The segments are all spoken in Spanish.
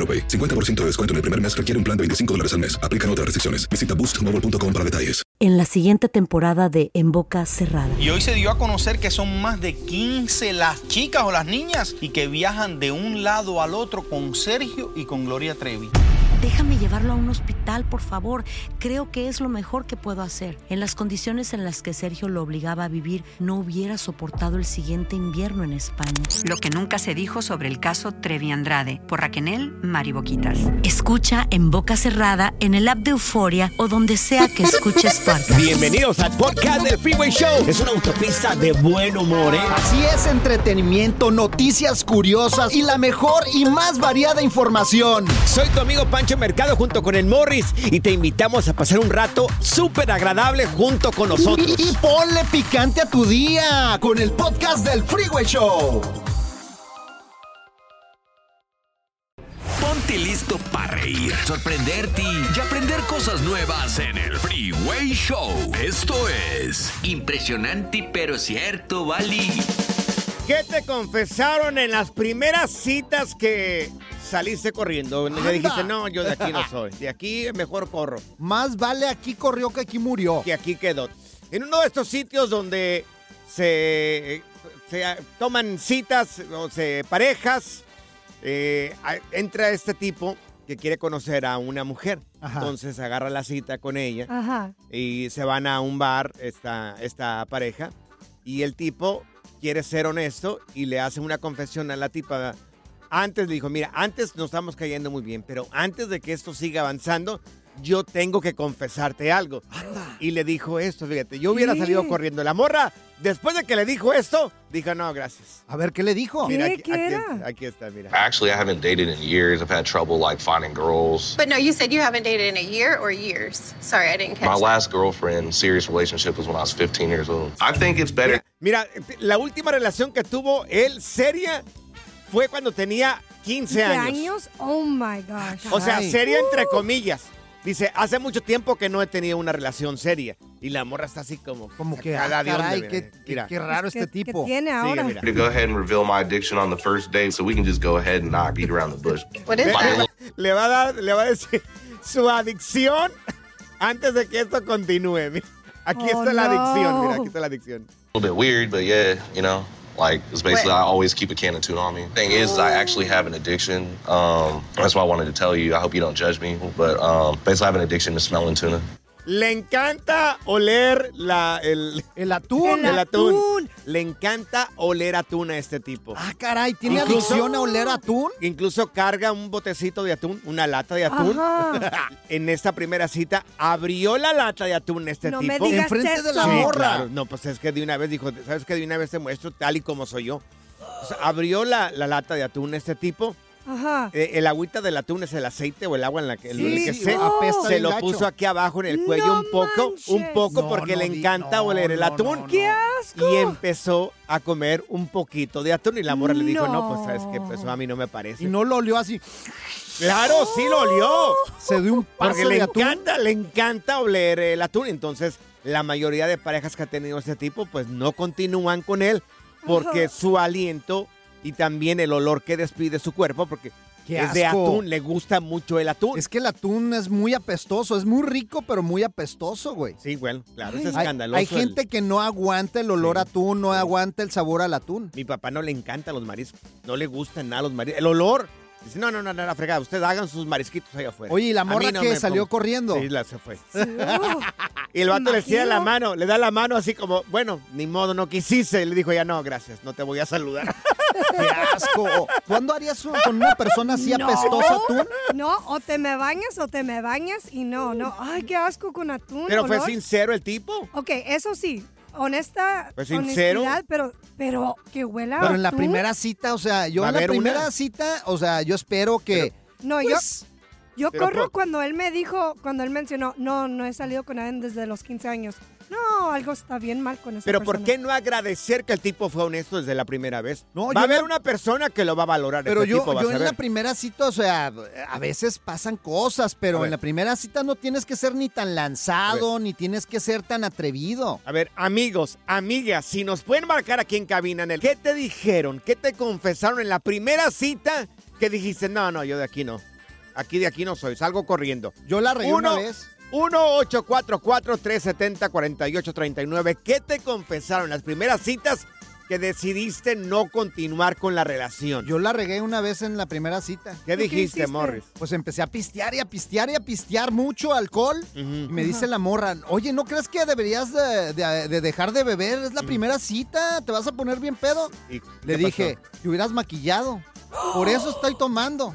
AroPay. 50% de descuento en el primer mes requiere un plan de 25 dólares al mes. Aplican otras restricciones. Visita boostmobile.com para detalles. En la siguiente temporada de En Boca Cerrada. Y hoy se dio a conocer que son más de 15 las chicas o las niñas y que viajan de un lado al otro con Sergio y con Gloria Trevi. Déjame llevarlo a un hospital, por favor. Creo que es lo mejor que puedo hacer. En las condiciones en las que Sergio lo obligaba a vivir, no hubiera soportado el siguiente invierno en España. Lo que nunca se dijo sobre el caso Trevi Andrade por Raquel Mariboquitas. Escucha en boca cerrada, en el app de Euforia o donde sea que escuches podcast. Bienvenidos al podcast del Freeway Show. Es una autopista de buen humor, ¿eh? Así es, entretenimiento, noticias curiosas y la mejor y más variada información. Soy tu amigo Pancho Mercado junto con el Morris y te invitamos a pasar un rato súper agradable junto con nosotros. Y, y ponle picante a tu día con el podcast del Freeway Show. Ponte listo para reír, sorprenderte y aprender cosas nuevas en el Freeway Show. Esto es impresionante pero cierto, Bali. ¿Qué te confesaron en las primeras citas que saliste corriendo? Le dijiste, no, yo de aquí no soy. De aquí mejor corro. Más vale aquí corrió que aquí murió. Que aquí quedó. En uno de estos sitios donde se, se toman citas o se parejas, eh, entra este tipo que quiere conocer a una mujer. Ajá. Entonces agarra la cita con ella Ajá. y se van a un bar esta, esta pareja y el tipo quiere ser honesto y le hace una confesión a la tipa. Antes le dijo, mira, antes nos estamos cayendo muy bien, pero antes de que esto siga avanzando, yo tengo que confesarte algo. Y le dijo esto, fíjate, yo hubiera ¿Qué? salido corriendo. La morra, después de que le dijo esto, dijo, no, gracias. A ver, ¿qué le dijo? Mira, ¿Qué? aquí, ¿Qué aquí era? está, aquí está, mira. Actually, I haven't dated in years. I've had trouble like finding girls. But no, you said you haven't dated in a year or years. Sorry, I didn't catch My that. last girlfriend, serious relationship, was when I was 15 years old. I think it's better. Mira, la última relación que tuvo él seria fue cuando tenía 15 ¿15 años. años? Oh my gosh. O sea, Ay. seria entre comillas. Dice, hace mucho tiempo que no he tenido una relación seria. Y la morra está así como... Como que, sacada ah, onda, caray, mira, qué, qué- mira. qué raro ¿Qué- este qué tipo. tiene Sigue, ahora? mira. To go ahead and reveal my addiction on the first date so we can just go ahead and not beat around the bush. What is that? Le va a dar, le va a decir su adicción antes de que esto continúe. Mira, Aquí Oh, está la adicción, mira, no. aquí está la adicción. A little bit weird, but yeah, you know, like it's basically I always keep a can of tuna on me. Thing is, I actually have an addiction. Um, that's why I wanted to tell you. I hope you don't judge me, but um, basically I have an addiction to smelling tuna. Le encanta oler la, el, El atún. el atún. atún. Le encanta oler atún a este tipo. Ah, caray, ¿tiene Incluso- adicción a oler atún? Incluso carga un botecito de atún, una lata de atún. En esta primera cita abrió la lata de atún este No tipo. me digas Enfrente de la. Sí, morra. claro. No, pues es que de una vez dijo, ¿sabes qué? De una vez te muestro tal y como soy yo. O sea, abrió la, la lata de atún este tipo. Ajá. Eh, el agüita del atún es el aceite o el agua en la que, sí, se, apesta se lo puso aquí abajo en el cuello No un poco, un poco No, porque no le encanta no, oler el no, atún. no, ¡Qué y empezó a comer un poquito de atún. Y la morra le dijo, no, pues sabes que pues, eso a mí no me parece. Y no lo olió así. Claro, sí lo olió. Se dio un pase Porque le atún. encanta, le encanta oler el atún. Entonces, la mayoría de parejas que ha tenido este tipo, pues no continúan con él porque su aliento y también el olor que despide su cuerpo, porque Qué es de atún, le gusta mucho el atún. Es que el atún es muy apestoso, es muy rico, pero muy apestoso, güey. Sí, bueno, claro, es escandaloso. Hay, el- gente que no aguanta el olor a atún, no aguanta el sabor al atún. Mi papá no le encantan los mariscos, no le gustan nada los mariscos. El olor. Dice, no, no, no, no, la fregada, ustedes hagan sus marisquitos allá afuera. Oye, ¿y la morra no que salió corriendo? Sí, la se fue. Y el vato le decía la mano, le da la mano así como, bueno, ni modo, no quisiste. Y le dijo, ya no, gracias, no te voy a saludar. ¡Qué asco! ¿Cuándo harías un- con una persona así apestosa atún? No, o te me bañas o te me bañas y no, no. Ay, qué asco con atún. Pero fue sincero el tipo. Ok, eso sí. Honesta. Sincero. honestidad, pero, pero que huela Pero en la primera cita, o sea, yo ¿Va a en la primera una? cita, o sea, yo espero que... No, pues, yo. Yo pero corro cuando él me dijo, cuando él mencionó, no, no he salido con nadie desde los 15 años. No, algo está bien mal con esa Pero ¿por qué no agradecer que el tipo fue honesto desde la primera vez? No, va yo a haber una persona que lo va a valorar. Pero este yo, tipo, yo en la primera cita, o sea, a veces pasan cosas, pero en la primera cita no tienes que ser ni tan lanzado, ni tienes que ser tan atrevido. A ver, amigos, amigas, si nos pueden marcar aquí en cabina en el ¿qué te dijeron? ¿Qué te confesaron en la primera cita que dijiste, no, no, yo de aquí no. Aquí de aquí no soy, salgo corriendo. Yo la regué Uno- una vez. 1-844-370-4839. ¿Qué te confesaron en las primeras citas que decidiste no continuar con la relación? Yo la regué una vez en la primera cita. ¿Qué dijiste, Morris? Pues empecé a pistear y a pistear y a pistear mucho alcohol. Y me dice la morra, oye, ¿no crees que deberías de, de- de dejar de beber? Es la primera cita, ¿te vas a poner bien pedo? ¿Y Le dije, te hubieras maquillado. Por eso estoy tomando.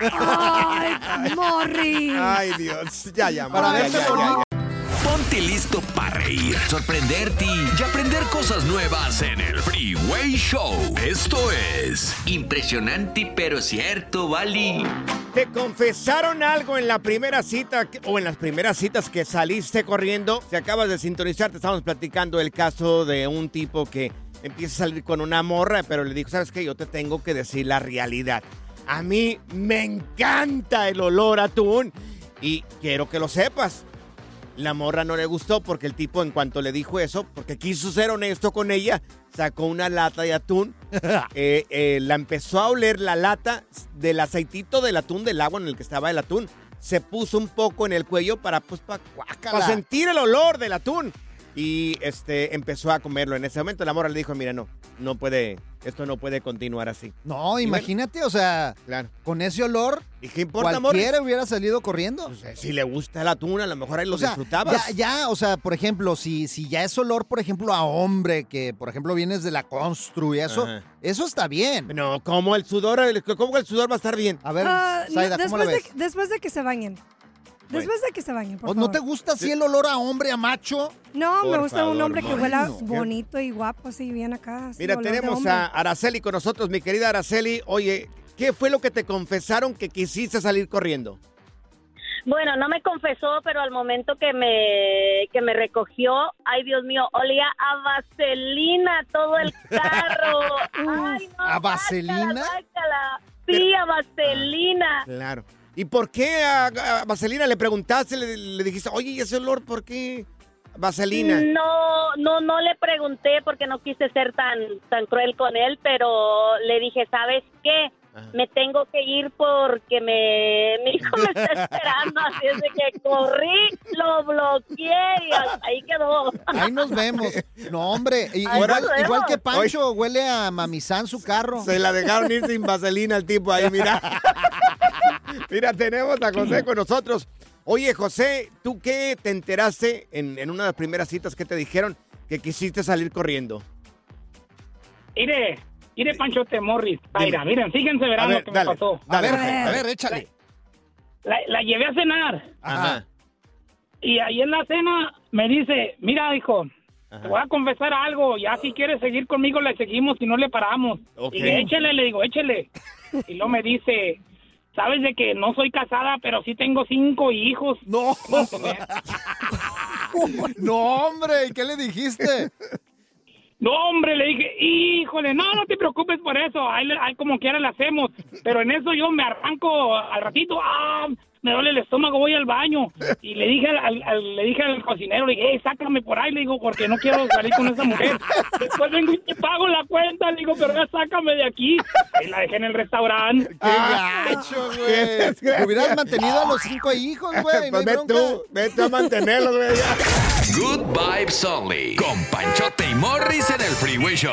Ay, Morris. Ay, Dios, ya, ya, Para ya, ya, ya, bonito. ya. Ponte listo para reír, sorprenderte y aprender cosas nuevas en el Freeway Show. Esto es impresionante pero cierto, Bali. ¿Te confesaron algo en la primera cita que- o en las primeras citas que saliste corriendo? Si acabas de sintonizar, te estamos platicando el caso de un tipo que empieza a salir con una morra, pero le dijo, ¿sabes qué? Yo te tengo que decir la realidad. A mí me encanta el olor a atún y quiero que lo sepas. La morra no le gustó porque el tipo en cuanto le dijo eso, porque quiso ser honesto con ella, sacó una lata de atún, eh, eh, la empezó a oler la lata del aceitito del atún, del agua en el que estaba el atún. Se puso un poco en el cuello para, pues, para, sentir el olor del atún. Y este empezó a comerlo. En ese momento la morra le dijo, mira, no, no puede, esto no puede continuar así. No, imagínate, o sea, Claro. con ese olor, ¿Y qué importa, amor? cualquiera hubiera salido corriendo. Pues, eh, si le gusta el atún, a lo mejor ahí lo O sea, disfrutabas. Ya, ya, o sea, por ejemplo, si, si ya es olor, por ejemplo, a hombre, que por ejemplo vienes de la constru y eso, Ajá. eso está bien. No, ¿cómo el sudor, el- cómo el sudor va a estar bien? A ver, Ah, no, ¿cómo la después, ves? de, después de que se bañen. Después de que se bañen, por ¿O ¿No te gusta así el olor a hombre, a macho? No, me gusta un hombre que huela bonito y guapo, así bien acá. así, Mira, tenemos a Araceli con nosotros, mi querida Araceli. Oye, ¿qué fue lo que te confesaron que quisiste salir corriendo? Bueno, no me confesó, pero al momento que me que me recogió, ay Dios mío, olía a vaselina todo el carro. Ay, no, ¿A vaselina? guácala, guácala. Sí, a vaselina. Claro. ¿Y por qué a, Vaselina le preguntaste, le, le dijiste, oye, ¿y ese olor por qué? Vaselina. No, no, no le pregunté porque no quise ser tan tan cruel con él, pero le dije, ¿sabes qué? Me tengo que ir porque me, mi hijo me está esperando, así es de que corrí, lo bloqueé y ahí quedó. Ahí nos vemos. No, hombre, igual, igual que Pancho, huele a mamizán su carro. Se la dejaron ir sin vaselina al tipo ahí, mira. mira, tenemos a José con nosotros. Oye, José, ¿tú qué te enteraste en, en una de las primeras citas que te dijeron que quisiste salir corriendo? Mire, mire Panchote Morris. Mira, miren, fíjense verán ver, lo que dale, me pasó. dale, a ver, a ver, échale. La, la llevé a cenar Ajá. y ahí en la cena me dice, mira hijo, te voy a confesar algo, ya si quieres seguir conmigo le seguimos y no le paramos. Ok. Y le, échele, le digo, échele. Y luego me dice, sabes de que no soy casada, pero sí tengo cinco hijos. No. No, hombre, ¿y qué le dijiste? No, hombre, le dije, híjole, no, no te preocupes por eso, ahí, ahí como quiera le hacemos. Pero en eso yo me arranco al ratito, ah, me duele el estómago, voy al baño. Y le dije al, al- al- le dije al cocinero, le dije, hey, sácame por ahí, le digo, porque no quiero salir con esa mujer. Después vengo y te pago la cuenta, le digo, pero ya sácame de aquí. Y la dejé en el restaurante. ¡Qué gacho, güey! Hubieras mantenido a los cinco hijos, güey. no Pues ve bronca. tú, ve tú a mantenerlos, güey. ya. Good Vibes Only. Con Panchote y Morris en el Freeway Show.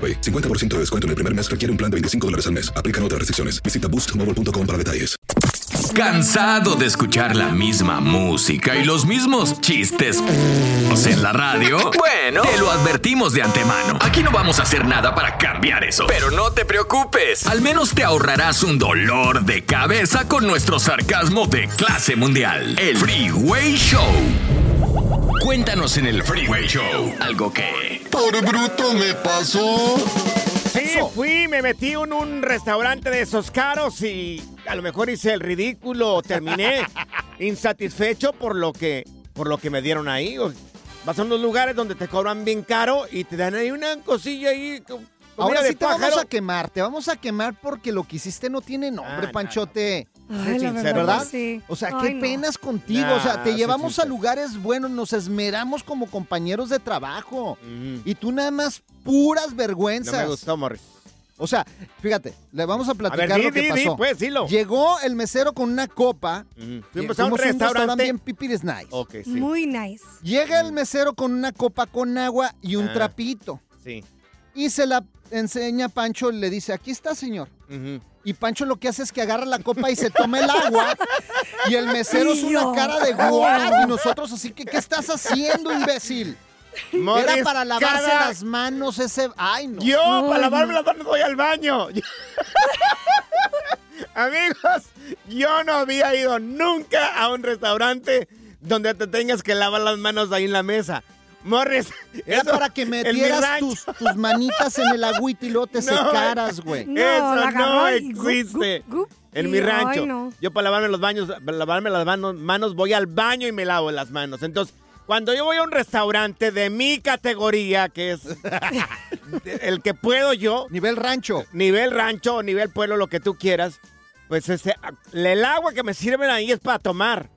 AroPay. 50% de descuento en el primer mes requiere un plan de 25 dólares al mes. Aplican otras restricciones. Visita boostmobile.com para detalles. ¿Cansado de escuchar la misma música y los mismos chistes en la radio? Bueno, te lo advertimos de antemano. Aquí no vamos a hacer nada para cambiar eso. Pero no te preocupes. Al menos te ahorrarás un dolor de cabeza con nuestro sarcasmo de clase mundial. El Freeway Show. Cuéntanos en el Freeway Show algo que... Por bruto me pasó. Sí, fui, me metí en un restaurante de esos caros y a lo mejor hice el ridículo, o terminé insatisfecho por lo que por lo que me dieron ahí. O- Vas a unos lugares donde te cobran bien caro y te dan ahí una cosilla ahí. Ahora sí te vamos pájaro. a quemar, te vamos a quemar porque lo que hiciste no tiene nombre, Ah, Panchote. Ay, Sincero, verdad, ¿verdad? sí. O sea, Ay, qué no. penas contigo. Nah, o sea, te llevamos a lugares buenos, nos esmeramos como compañeros de trabajo. Y tú nada más puras No vergüenzas. me gustó, Morris. O sea, fíjate, le vamos a platicar ver, di, lo que di, di, pasó. pues, dilo. Llegó el mesero con una copa. Fuimos a un Fuimos restaurante. bien pipiris nice. Ok, sí. Muy nice. Llega el mesero con una copa con agua y un Ah. trapito. Sí. Y se la enseña a Pancho, le dice, aquí está, señor. Ujú. Y Pancho lo que hace es que agarra la copa y se toma el agua. y el mesero es una cara de guau. Y nosotros así que, ¿qué estás haciendo, imbécil? Era para lavarse cada- las manos ese... Ay, no. Yo, para lavarme no. las manos, voy al baño. Amigos, yo no había ido nunca a un restaurante donde te tengas que lavar las manos ahí en la mesa. Morris, Era eso para que metieras tus, tus manitas en el agüita y luego te No, secaras, güey. No, Eso la no gup, existe. gup, gup. En Y, mi rancho. ay, no. Yo para lavarme los baños, para lavarme las manos, manos, voy al baño y me lavo las manos. Entonces, cuando yo voy a un restaurante de mi categoría, que es el que puedo yo, Nivel rancho. nivel rancho o nivel pueblo, lo que tú quieras, pues ese, el agua que me sirven ahí es para tomar,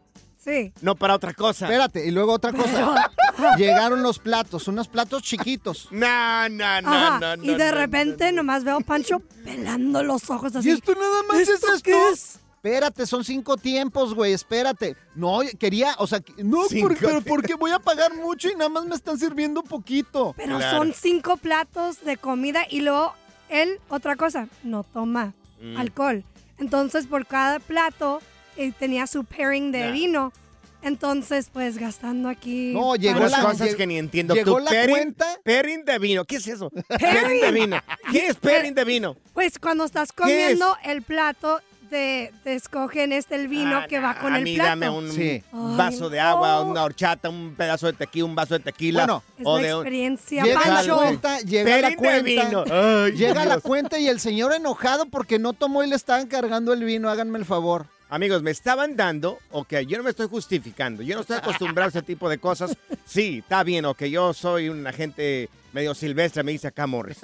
Sí. no para otra cosa. Espérate, y luego otra cosa. Llegaron los platos, unos platos chiquitos. No, no, no, Ajá, no, no. y de no, repente nomás veo a Pancho pelando los ojos así. ¿Y esto nada más es ¿Esto qué es? Espérate, son cinco tiempos, güey, espérate. No, quería, o sea, que- no, por- pero tiempos. ¿por qué voy a pagar mucho y nada más me están sirviendo poquito? Pero Claro. son cinco platos de comida y luego él, otra cosa, no toma Mm. alcohol. Entonces, por cada plato eh, tenía su pairing de Nah. vino. Entonces, pues gastando aquí. No, llegó Dos la- cosas lleg- que ni entiendo. llegó ¿Tú la pairing- cuenta? Pairing de vino. ¿Qué es eso? Pairing. de vino. ¿Qué es pairing de vino? Pues cuando estás comiendo el plato te, te escogen este el vino que va con a el mí plato. dame un Ay, vaso de agua, una horchata, un pedazo de tequila, un vaso de tequila. Bueno, Es o la de un- experiencia, Llega la Pancho. cuenta, llega la cuenta. vino. Ay, llega la cuenta y el señor enojado porque no tomó y le estaban cargando el vino. Háganme el favor. Amigos, me estaban dando, ok, yo no me estoy justificando, yo no estoy acostumbrado a ese tipo de cosas. Sí, está bien, ok, yo soy un agente medio silvestre, me dice acá Morris.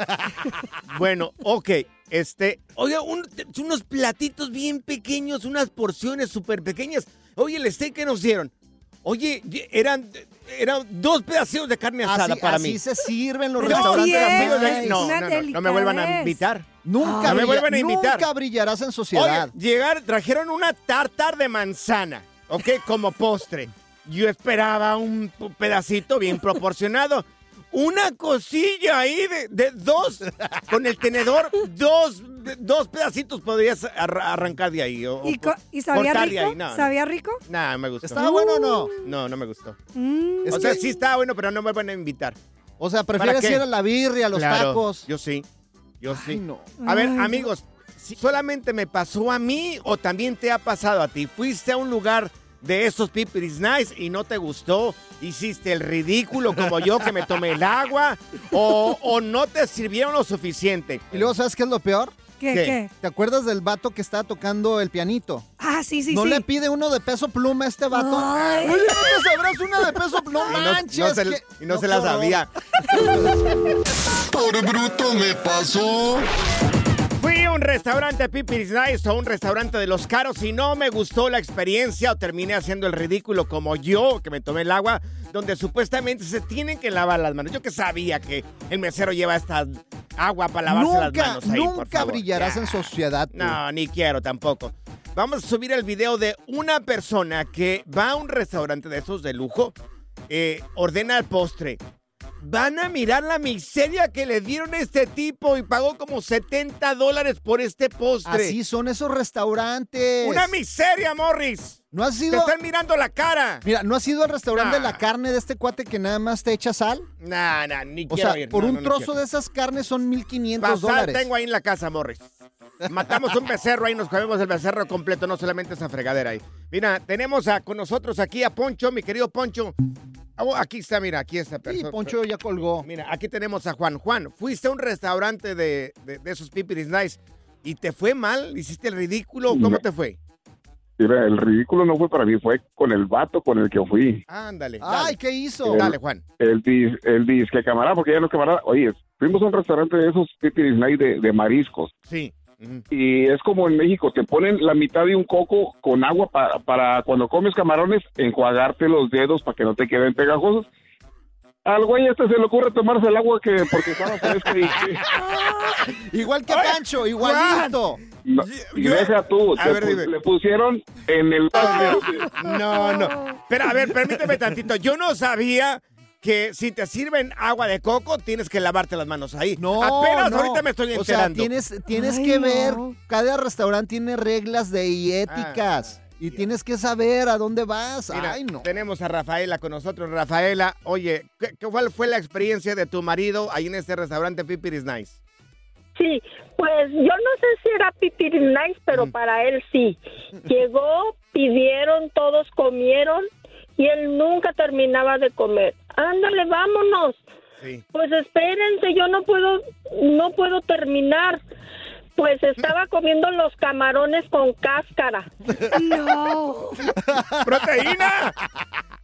Bueno, ok, este, oye, un- unos platitos bien pequeños, unas porciones súper pequeñas. Oye, el steak que nos dieron, oye, eran, eran dos pedacitos de carne asada Así, para así mí. se sirven los No, restaurantes. es, así. no, no, no, no me vuelvan a invitar. Nunca, No me vuelvan a invitar. nunca brillarás en sociedad. Oye, llegar, trajeron una tartar de manzana, ¿ok? Como postre. Yo esperaba un pedacito bien proporcionado. Una cosilla ahí de, de dos, con el tenedor, dos, dos pedacitos podrías ar- arrancar de ahí. O, ¿Y, y sabía rico? ahí. No, ¿Sabía rico? no, no me gustó. ¿Estaba bueno o no? No, no me gustó. Mm. O sea, sí estaba bueno, pero no me van a invitar. O sea, ¿Para prefieres ir a la birria, a los Claro, tacos. Yo sí. Yo sí. Ay, no. A ver, Ay, amigos, solamente me pasó a mí o también te ha pasado a ti. Fuiste a un lugar de esos pipiris nice y no te gustó. Hiciste el ridículo como yo que me tomé el agua o, o no te sirvieron lo suficiente. Y luego, ¿sabes qué es lo peor? ¿Qué, ¿Qué? qué? ¿Te acuerdas del vato que estaba tocando el pianito? Ah, sí, sí, ¿No sí. le pide uno de peso pluma a este vato? Ay. Oye, ¿no te sabrás una de peso pluma? Y No no, manches. no se, que- y no se la sabía. Por bruto me pasó. Un restaurante Pipiris Nice o un restaurante de los caros y no me gustó la experiencia o terminé haciendo el ridículo como yo, que me tomé el agua, donde supuestamente se tienen que lavar las manos. Yo que sabía que el mesero lleva esta agua para lavarse las Nunca, manos ahí, por nunca favor. brillarás Ya. en sociedad. tú. No, ni quiero tampoco. Vamos a subir el video de una persona que va a un restaurante de esos de lujo, eh, ordena el postre. Van a mirar la miseria que le dieron a este tipo y pagó como 70 dólares por este postre. Así son esos restaurantes. Una miseria, Morris. ¿No has Te ido? están mirando la cara. Mira, ¿no has ido al restaurante de la carne de este cuate que nada más te echa sal? Nah, nah, ni O quiero sea, ir. por No, un no, no trozo de esas carnes son 1500 Pasar dólares. tengo ahí en la casa, Morris. Matamos un becerro ahí, nos comemos el becerro completo, no solamente esa fregadera ahí. Mira, tenemos a, con nosotros aquí a Poncho, mi querido Poncho. Oh, aquí está, mira, aquí está Sí. Poncho ya colgó. Mira, aquí tenemos a Juan. Juan, fuiste a un restaurante de, de, de esos pipiris nice y te fue mal, hiciste el ridículo, ¿cómo No. te fue? Mira, el ridículo no fue para mí, fue con el vato con el que fui. Ándale. Ay. ¿qué hizo? Dale, Juan. El dis, el disque camarada, porque ya no es camarada. Oye, fuimos a un restaurante de esos pipiris night de, de mariscos. Sí. Y es como en México, te ponen la mitad de un coco con agua para, para cuando comes camarones, enjuagarte los dedos para que no te queden pegajosos. Al güey este se le ocurre tomarse el agua que porque estaba fresca y, Igual que Pancho, igualito. no, deja tú, A ver, pu- dime. le pusieron en el No, no. Pero a ver, permíteme tantito. Yo no sabía que si te sirven agua de coco, tienes que lavarte las manos ahí. No, Apenas no. ahorita me estoy O sea, enterando. tienes, tienes Ay, que no. ver, cada restaurante tiene reglas de y éticas. y tienes que saber a dónde vas. Mira, Ay, no. tenemos a Rafaela con nosotros. Rafaela, oye, ¿qué, qué- cuál fue la experiencia de tu marido ahí en este restaurante Pipiris Nice? Sí, pues yo no sé si era Pipiris Nice, pero para él sí. Llegó, pidieron, todos comieron y él nunca terminaba de comer. Ándale, vámonos. Sí. Pues espérense, yo no puedo, no puedo terminar. Pues estaba comiendo los camarones con cáscara. No. ¡Proteína!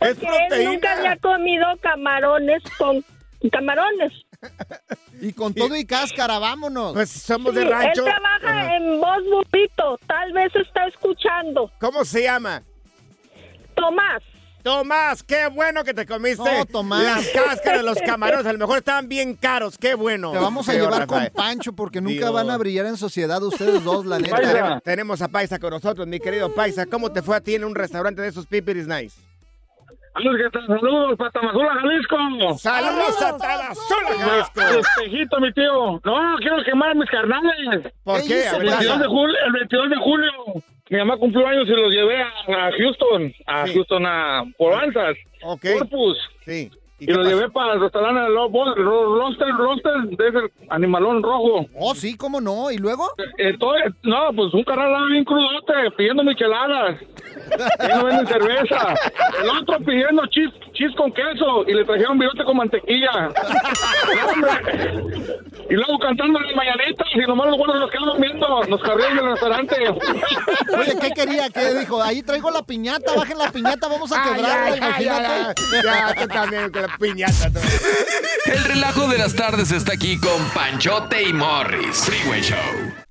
¡Es Porque él nunca había proteína! comido camarones con camarones. Y con todo y cáscara, vámonos. Pues somos Sí, de rancho. Él trabaja Ajá. en Voz Burrito. Tal vez está escuchando. ¿Cómo se llama? Tomás. Tomás, qué bueno que te comiste No, Tomás. las cáscaras de los camarones. A lo mejor estaban bien caros. Qué bueno. Te vamos a llevar Rafael. con Pancho porque nunca Dios. van a brillar en sociedad ustedes dos, la neta. Tenemos, tenemos a Paisa con nosotros, mi querido Paisa. ¿Cómo te fue a ti en un restaurante de esos Pipiris Nice? ¿qué tal? Saludos para Tamazula, Jalisco. ¡Saludos a Tabasula, Jalisco! Espejito, mi tío. No, quiero quemar a mis carnales. ¿Por ¿Qué El ver, 22 de julio, el 22 de julio mi mamá cumplió años y los llevé a, a Houston, a Sí. Houston, a por. Corpus. Sí. Y lo llevé para el restaurante de los Roster, Roster, de ese animalón rojo. Oh, sí, cómo no. ¿Y luego? Entonces, no, pues un carnal bien crudote, pidiendo micheladas. Y no venden cerveza. El otro pidiendo chis, chis con queso y le trajeron bigote con mantequilla. Y luego cantando las mañanitas y nomás los buenos nos quedamos viendo, nos cargaron del restaurante. Oye, ¿qué quería? ¿Qué dijo? Ahí traigo la piñata, bajen la piñata, vamos a quebrarla, imagínate. Ya, tú también con El relajo de las tardes está aquí con Panchote y Morris. Freeway Show.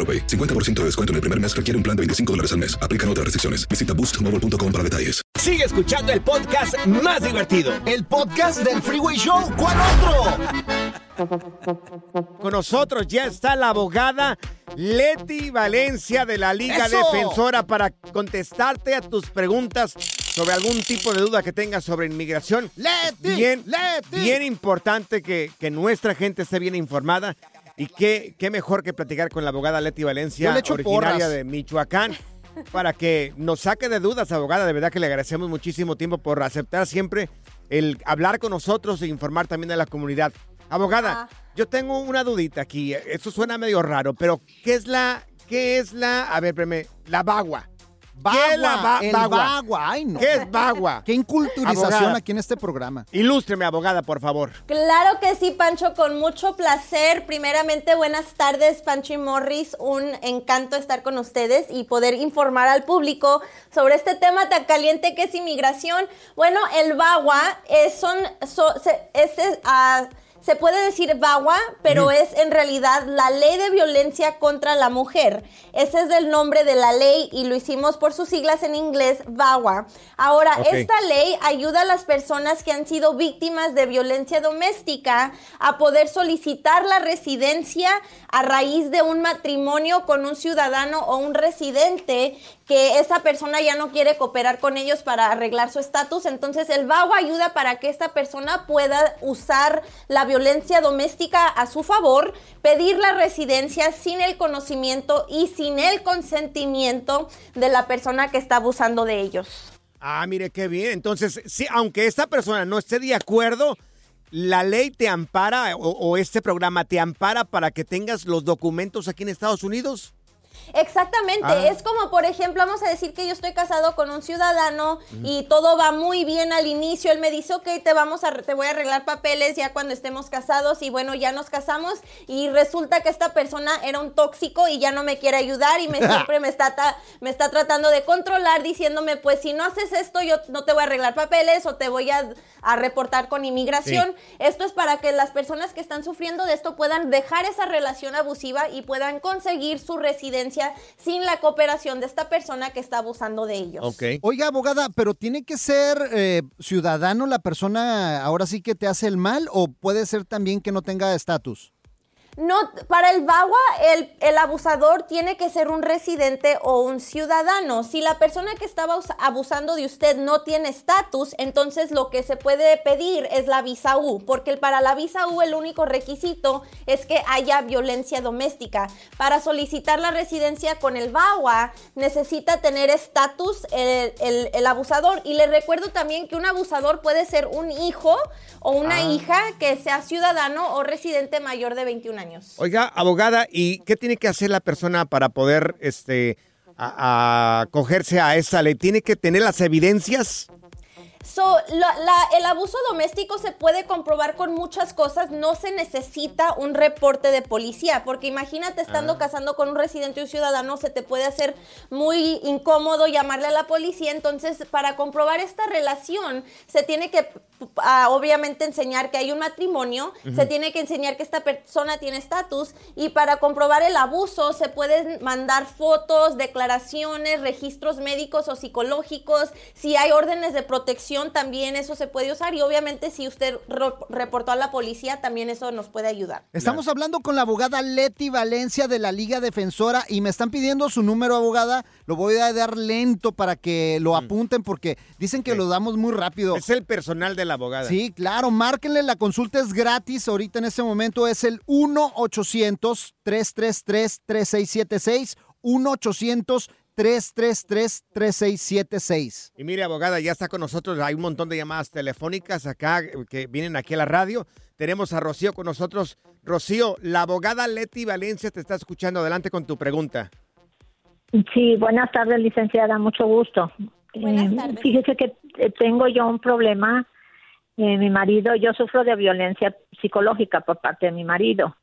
AroPay. 50% de descuento en el primer mes requiere un plan de 25 dólares al mes. Aplican otras restricciones. Visita boostmobile.com para detalles. Sigue escuchando el podcast más divertido. El podcast del Freeway Show. ¿Cuál otro? Con nosotros ya está la abogada Leti Valencia de la Liga ¡Eso! Defensora para contestarte a tus preguntas sobre algún tipo de duda que tengas sobre inmigración. Leti, bien, Leti. bien importante que, que nuestra gente esté bien informada. Y qué, qué mejor que platicar con la abogada Leti Valencia, le originaria porras. de Michoacán, para que nos saque de dudas, abogada. De verdad que le agradecemos muchísimo tiempo por aceptar siempre el hablar con nosotros e informar también a la comunidad. Abogada, yo tengo una dudita aquí. Esto suena medio raro, pero ¿qué es la, qué es la, a ver, espérame, la bagua? ¿Qué es la Bagua, ba- el bagua? bagua, ay no. ¿Qué es bagua? Qué inculturización Abogada. aquí en este programa. Ilústreme, abogada, por favor. Claro que sí, Pancho, con mucho placer. Primeramente, buenas tardes, Pancho y Morris. Un encanto estar con ustedes y poder informar al público sobre este tema tan caliente que es inmigración. Bueno, el VAWA es, son, so- se, es, es, ah, se puede decir VAWA, pero es en realidad la ley de violencia contra la mujer. Ese es el nombre de la ley y lo hicimos por sus siglas en inglés, VAWA. Ahora, esta ley ayuda a las personas que han sido víctimas de violencia doméstica a poder solicitar la residencia a raíz de un matrimonio con un ciudadano o un residente que esa persona ya no quiere cooperar con ellos para arreglar su estatus. Entonces el VAWA ayuda para que esta persona pueda usar la violencia doméstica a su favor, pedir la residencia sin el conocimiento y sin el consentimiento de la persona que está abusando de ellos. Ah, mire qué bien. Entonces, sí, aunque esta persona no esté de acuerdo, la ley te ampara o, este programa te ampara para que tengas los documentos aquí en Estados Unidos. Exactamente, Ah. es como por ejemplo, vamos a decir que yo estoy casado con un ciudadano y todo va muy bien al inicio, él me dice, ok, te vamos a, te voy a arreglar papeles ya cuando estemos casados y bueno, ya nos casamos y resulta que esta persona era un tóxico y ya no me quiere ayudar y me siempre me está, ta- me está tratando de controlar diciéndome, pues si no haces esto yo no te voy a arreglar papeles o te voy a, a reportar con inmigración. Esto es para que las personas que están sufriendo de esto puedan dejar esa relación abusiva y puedan conseguir su residencia sin la cooperación de esta persona que está abusando de ellos. Oiga, abogada, pero tiene que ser eh, ciudadano la persona ahora sí que te hace el mal o puede ser también que no tenga estatus. No, para el VAWA, el, el abusador tiene que ser un residente o un ciudadano. Si la persona que estaba us- abusando de usted no tiene estatus, entonces lo que se puede pedir es la visa U, porque para la visa U el único requisito es que haya violencia doméstica. Para solicitar la residencia con el VAWA necesita tener estatus el, el- el abusador. Y le recuerdo también que un abusador puede ser un hijo o una Ah. hija que sea ciudadano o residente mayor de 21 años. Oiga, abogada, ¿y qué tiene que hacer la persona para poder este, a- a acogerse a esa ley? ¿Tiene que tener las evidencias? So, la- la- el abuso doméstico se puede comprobar con muchas cosas, no se necesita un reporte de policía, porque imagínate estando Ah. casando con un residente y un ciudadano, se te puede hacer muy incómodo llamarle a la policía, entonces para comprobar esta relación se tiene que ah, obviamente enseñar que hay un matrimonio, Ujú. se tiene que enseñar que esta persona tiene estatus y para comprobar el abuso se pueden mandar fotos, declaraciones, registros médicos o psicológicos, si hay órdenes de protección también eso se puede usar y obviamente si usted reportó a la policía también eso nos puede ayudar. Estamos hablando con la abogada Leti Valencia de la Liga Defensora y me están pidiendo su número, abogada. Lo voy a dar lento para que lo apunten porque dicen que lo damos muy rápido. Es el personal de la abogada. Sí, claro, márquenle, la consulta es gratis. Ahorita en este momento es el 1-800-333-3676. 1-800-333-3676. Y mire, abogada, ya está con nosotros. Hay un montón de llamadas telefónicas acá que vienen aquí a la radio. Tenemos a Rocío con nosotros. Rocío, la abogada Leti Valencia te está escuchando. Adelante con tu pregunta. Sí, buenas tardes, licenciada, mucho gusto. Buenas Eh, tardes. Fíjese que eh, tengo yo un problema. Eh, mi marido, yo sufro de violencia psicológica por parte de mi marido.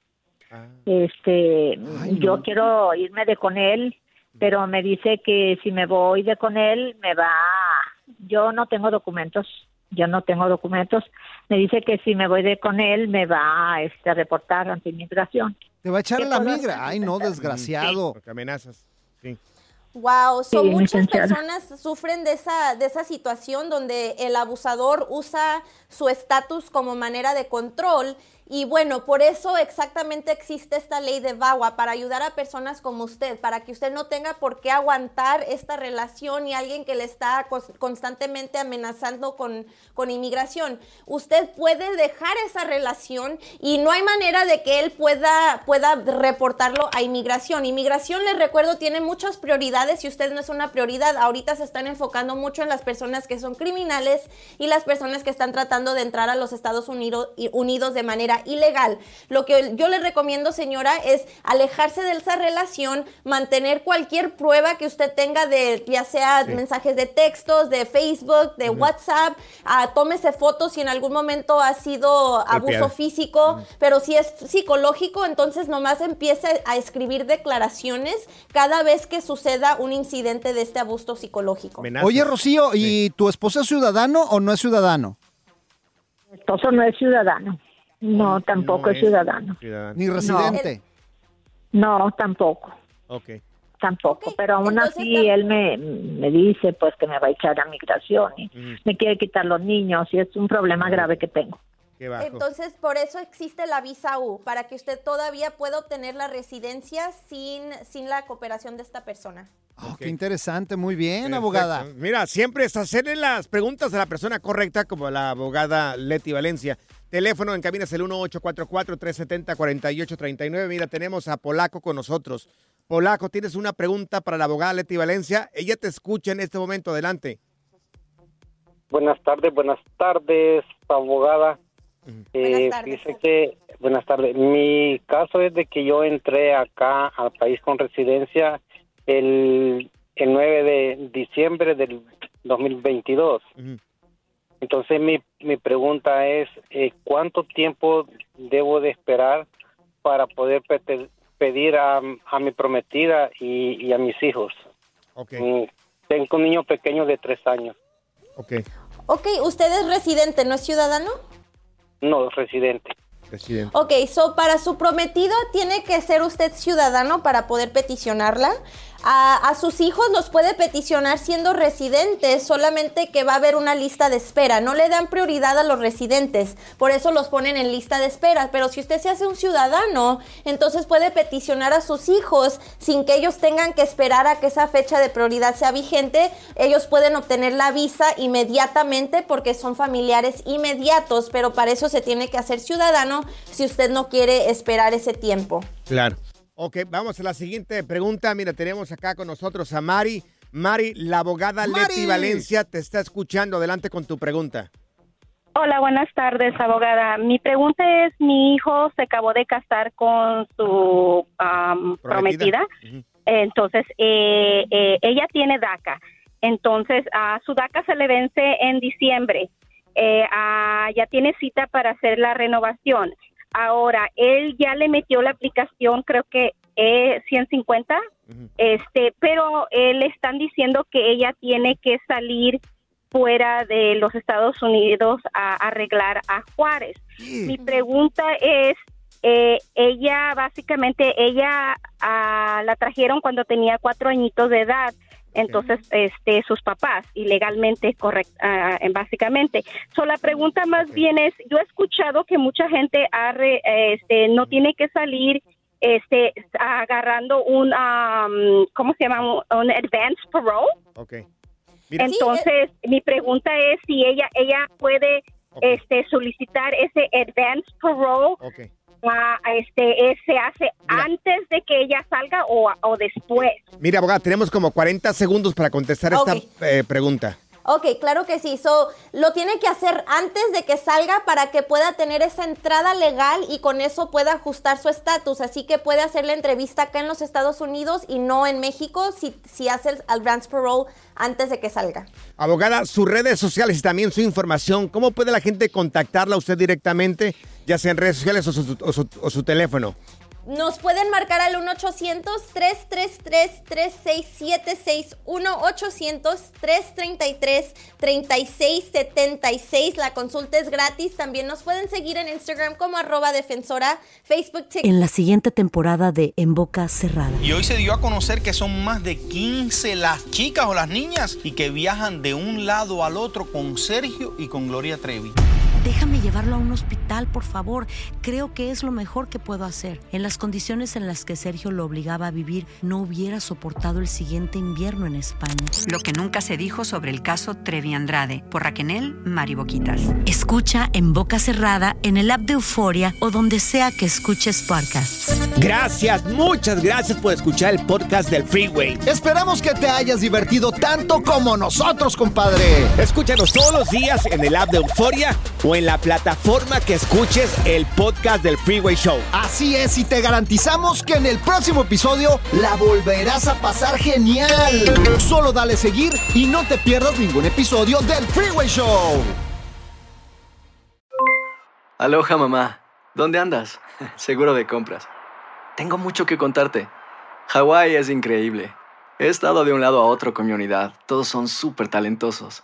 Este, yo quiero irme de con él, pero me dice que si me voy de con él me va. Yo no tengo documentos, yo no tengo documentos. Me dice que si me voy de con él me va este, a reportar ante inmigración. Te va a echar ¿Qué a la migra. hacer? Ay, no, desgraciado. Porque amenazas. Sí. Wow, so Sí, muchas personas sufren de esa, de esa situación donde el abusador usa su estatus como manera de control. Y bueno, por eso exactamente existe esta ley de VAWA, para ayudar a personas como usted, para que usted no tenga por qué aguantar esta relación y alguien que le está constantemente amenazando con, con inmigración. Usted puede dejar esa relación y no hay manera de que él pueda, pueda reportarlo a inmigración. Inmigración, les recuerdo, tiene muchas prioridades y usted no es una prioridad. Ahorita se están enfocando mucho en las personas que son criminales y las personas que están tratando de entrar a los Estados Unidos, Unidos de manera ilegal. Lo que yo le recomiendo, señora, es alejarse de esa relación, mantener cualquier prueba que usted tenga de, ya sea Sí. mensajes de textos, de Facebook, de. WhatsApp, ah, tómese fotos si en algún momento ha sido abuso físico, pero si es psicológico, entonces nomás empiece a escribir declaraciones cada vez que suceda un incidente de este abuso psicológico. Oye, Rocío, ¿y tu esposo es ciudadano o no es ciudadano? Mi esposo no es ciudadano. No, tampoco es ciudadano. Ni residente. No, tampoco. Ok. Tampoco, pero aún así él me, me dice pues que me va a echar a migración y me quiere quitar los niños y es un problema grave que tengo. Entonces, por eso existe la visa U, para que usted todavía pueda obtener la residencia sin, sin la cooperación de esta persona. Oh, Qué interesante, muy bien, Perfecto. abogada. Mira, siempre es hacerle las preguntas a la persona correcta, como la abogada Leti Valencia. Teléfono en cabina es el 1844-370-4839. Mira, tenemos a Polaco con nosotros. Polaco, tienes una pregunta para la abogada Leti Valencia. Ella te escucha en este momento. Adelante. Buenas tardes, buenas tardes, abogada. Eh, fíjese que, buenas tardes. Mi caso es de que yo entré acá al país con residencia el, el 9 de diciembre del 2022. Entonces mi, mi pregunta es, eh, ¿cuánto tiempo debo de esperar para poder pedir a, a mi prometida y, y a mis hijos? Mm, Tengo un niño pequeño de tres años. Ok. Ok, usted es residente, ¿no es ciudadano? No, residente. Residente. Ok, so para su prometido tiene que ser usted ciudadano para poder peticionarla. A, sus hijos los puede peticionar siendo residentes, solamente que va a haber una lista de espera. No le dan prioridad a los residentes, por eso los ponen en lista de espera. Pero si usted se hace un ciudadano, entonces puede peticionar a sus hijos sin que ellos tengan que esperar a que esa fecha de prioridad sea vigente. Ellos pueden obtener la visa inmediatamente porque son familiares inmediatos, pero para eso se tiene que hacer ciudadano si usted no quiere esperar ese tiempo. Claro. Ok, vamos a la siguiente pregunta. Mira, tenemos acá con nosotros a Mari. Mari, la abogada Mari. Leti Valencia te está escuchando. Adelante con tu pregunta. Hola, buenas tardes, abogada. Mi pregunta es, mi hijo se acabó de casar con su am, prometida. Entonces, eh, eh, ella tiene DACA. Entonces, a su DACA se le vence en diciembre. Eh, ah, ya tiene cita para hacer la renovación. Ahora, él ya le metió la aplicación, creo que es 150, este, pero eh, le están diciendo que ella tiene que salir fuera de los Estados Unidos a arreglar a Juárez. Mi pregunta es, eh, ella básicamente, ella ah, la trajeron cuando tenía cuatro añitos de edad. Entonces, este, sus papás, ilegalmente, correcto, básicamente. So, la pregunta más bien es, yo he escuchado que mucha gente ha re- este, no tiene que salir este, agarrando un, um, ¿cómo se llama? Un, advance parole. Ok. Entonces, mi pregunta es si ella ella puede este solicitar ese advance parole. Ah, este se hace antes de que ella salga o, o después. Mira, abogada, tenemos como 40 segundos para contestar esta eh, pregunta. Ok, claro que sí. So, lo tiene que hacer antes de que salga para que pueda tener esa entrada legal y con eso pueda ajustar su estatus. Así que puede hacer la entrevista acá en los Estados Unidos y no en México si, si hace el advance parole antes de que salga. Abogada, sus redes sociales y también su información, ¿cómo puede la gente contactarla usted directamente, ya sea en redes sociales o su, su- o su teléfono? Nos pueden marcar al 1-800-333-3676. 1-800-333-3676. La consulta es gratis. También nos pueden seguir en Instagram como arroba defensora, Facebook, TikTok. En la siguiente temporada de En Boca Cerrada. Y hoy se dio a conocer que son más de 15 las chicas o las niñas y que viajan de un lado al otro con Sergio y con Gloria Trevi. Déjame llevarlo a un hospital, por favor. Creo que es lo mejor que puedo hacer. En las condiciones en las que Sergio lo obligaba a vivir, no hubiera soportado el siguiente invierno en España. Lo que nunca se dijo sobre el caso Trevi Andrade por Raquel Mariboquitas. Escucha en boca cerrada, en el app de Euforia o donde sea que escuches podcasts. Gracias, muchas gracias por escuchar el podcast del Freeway. Esperamos que te hayas divertido tanto como nosotros, compadre. Escúchanos todos los días en el app de Euforia o en la plataforma que escuches el podcast del Freeway Show. Así es, y te garantizamos que en el próximo episodio la volverás a pasar genial. Solo dale seguir y no te pierdas ningún episodio del Freeway Show. Aloha mamá, ¿dónde andas? Seguro de compras. Tengo mucho que contarte. Hawái es increíble. He estado de un lado a otro con mi unidad. Todos son súper talentosos.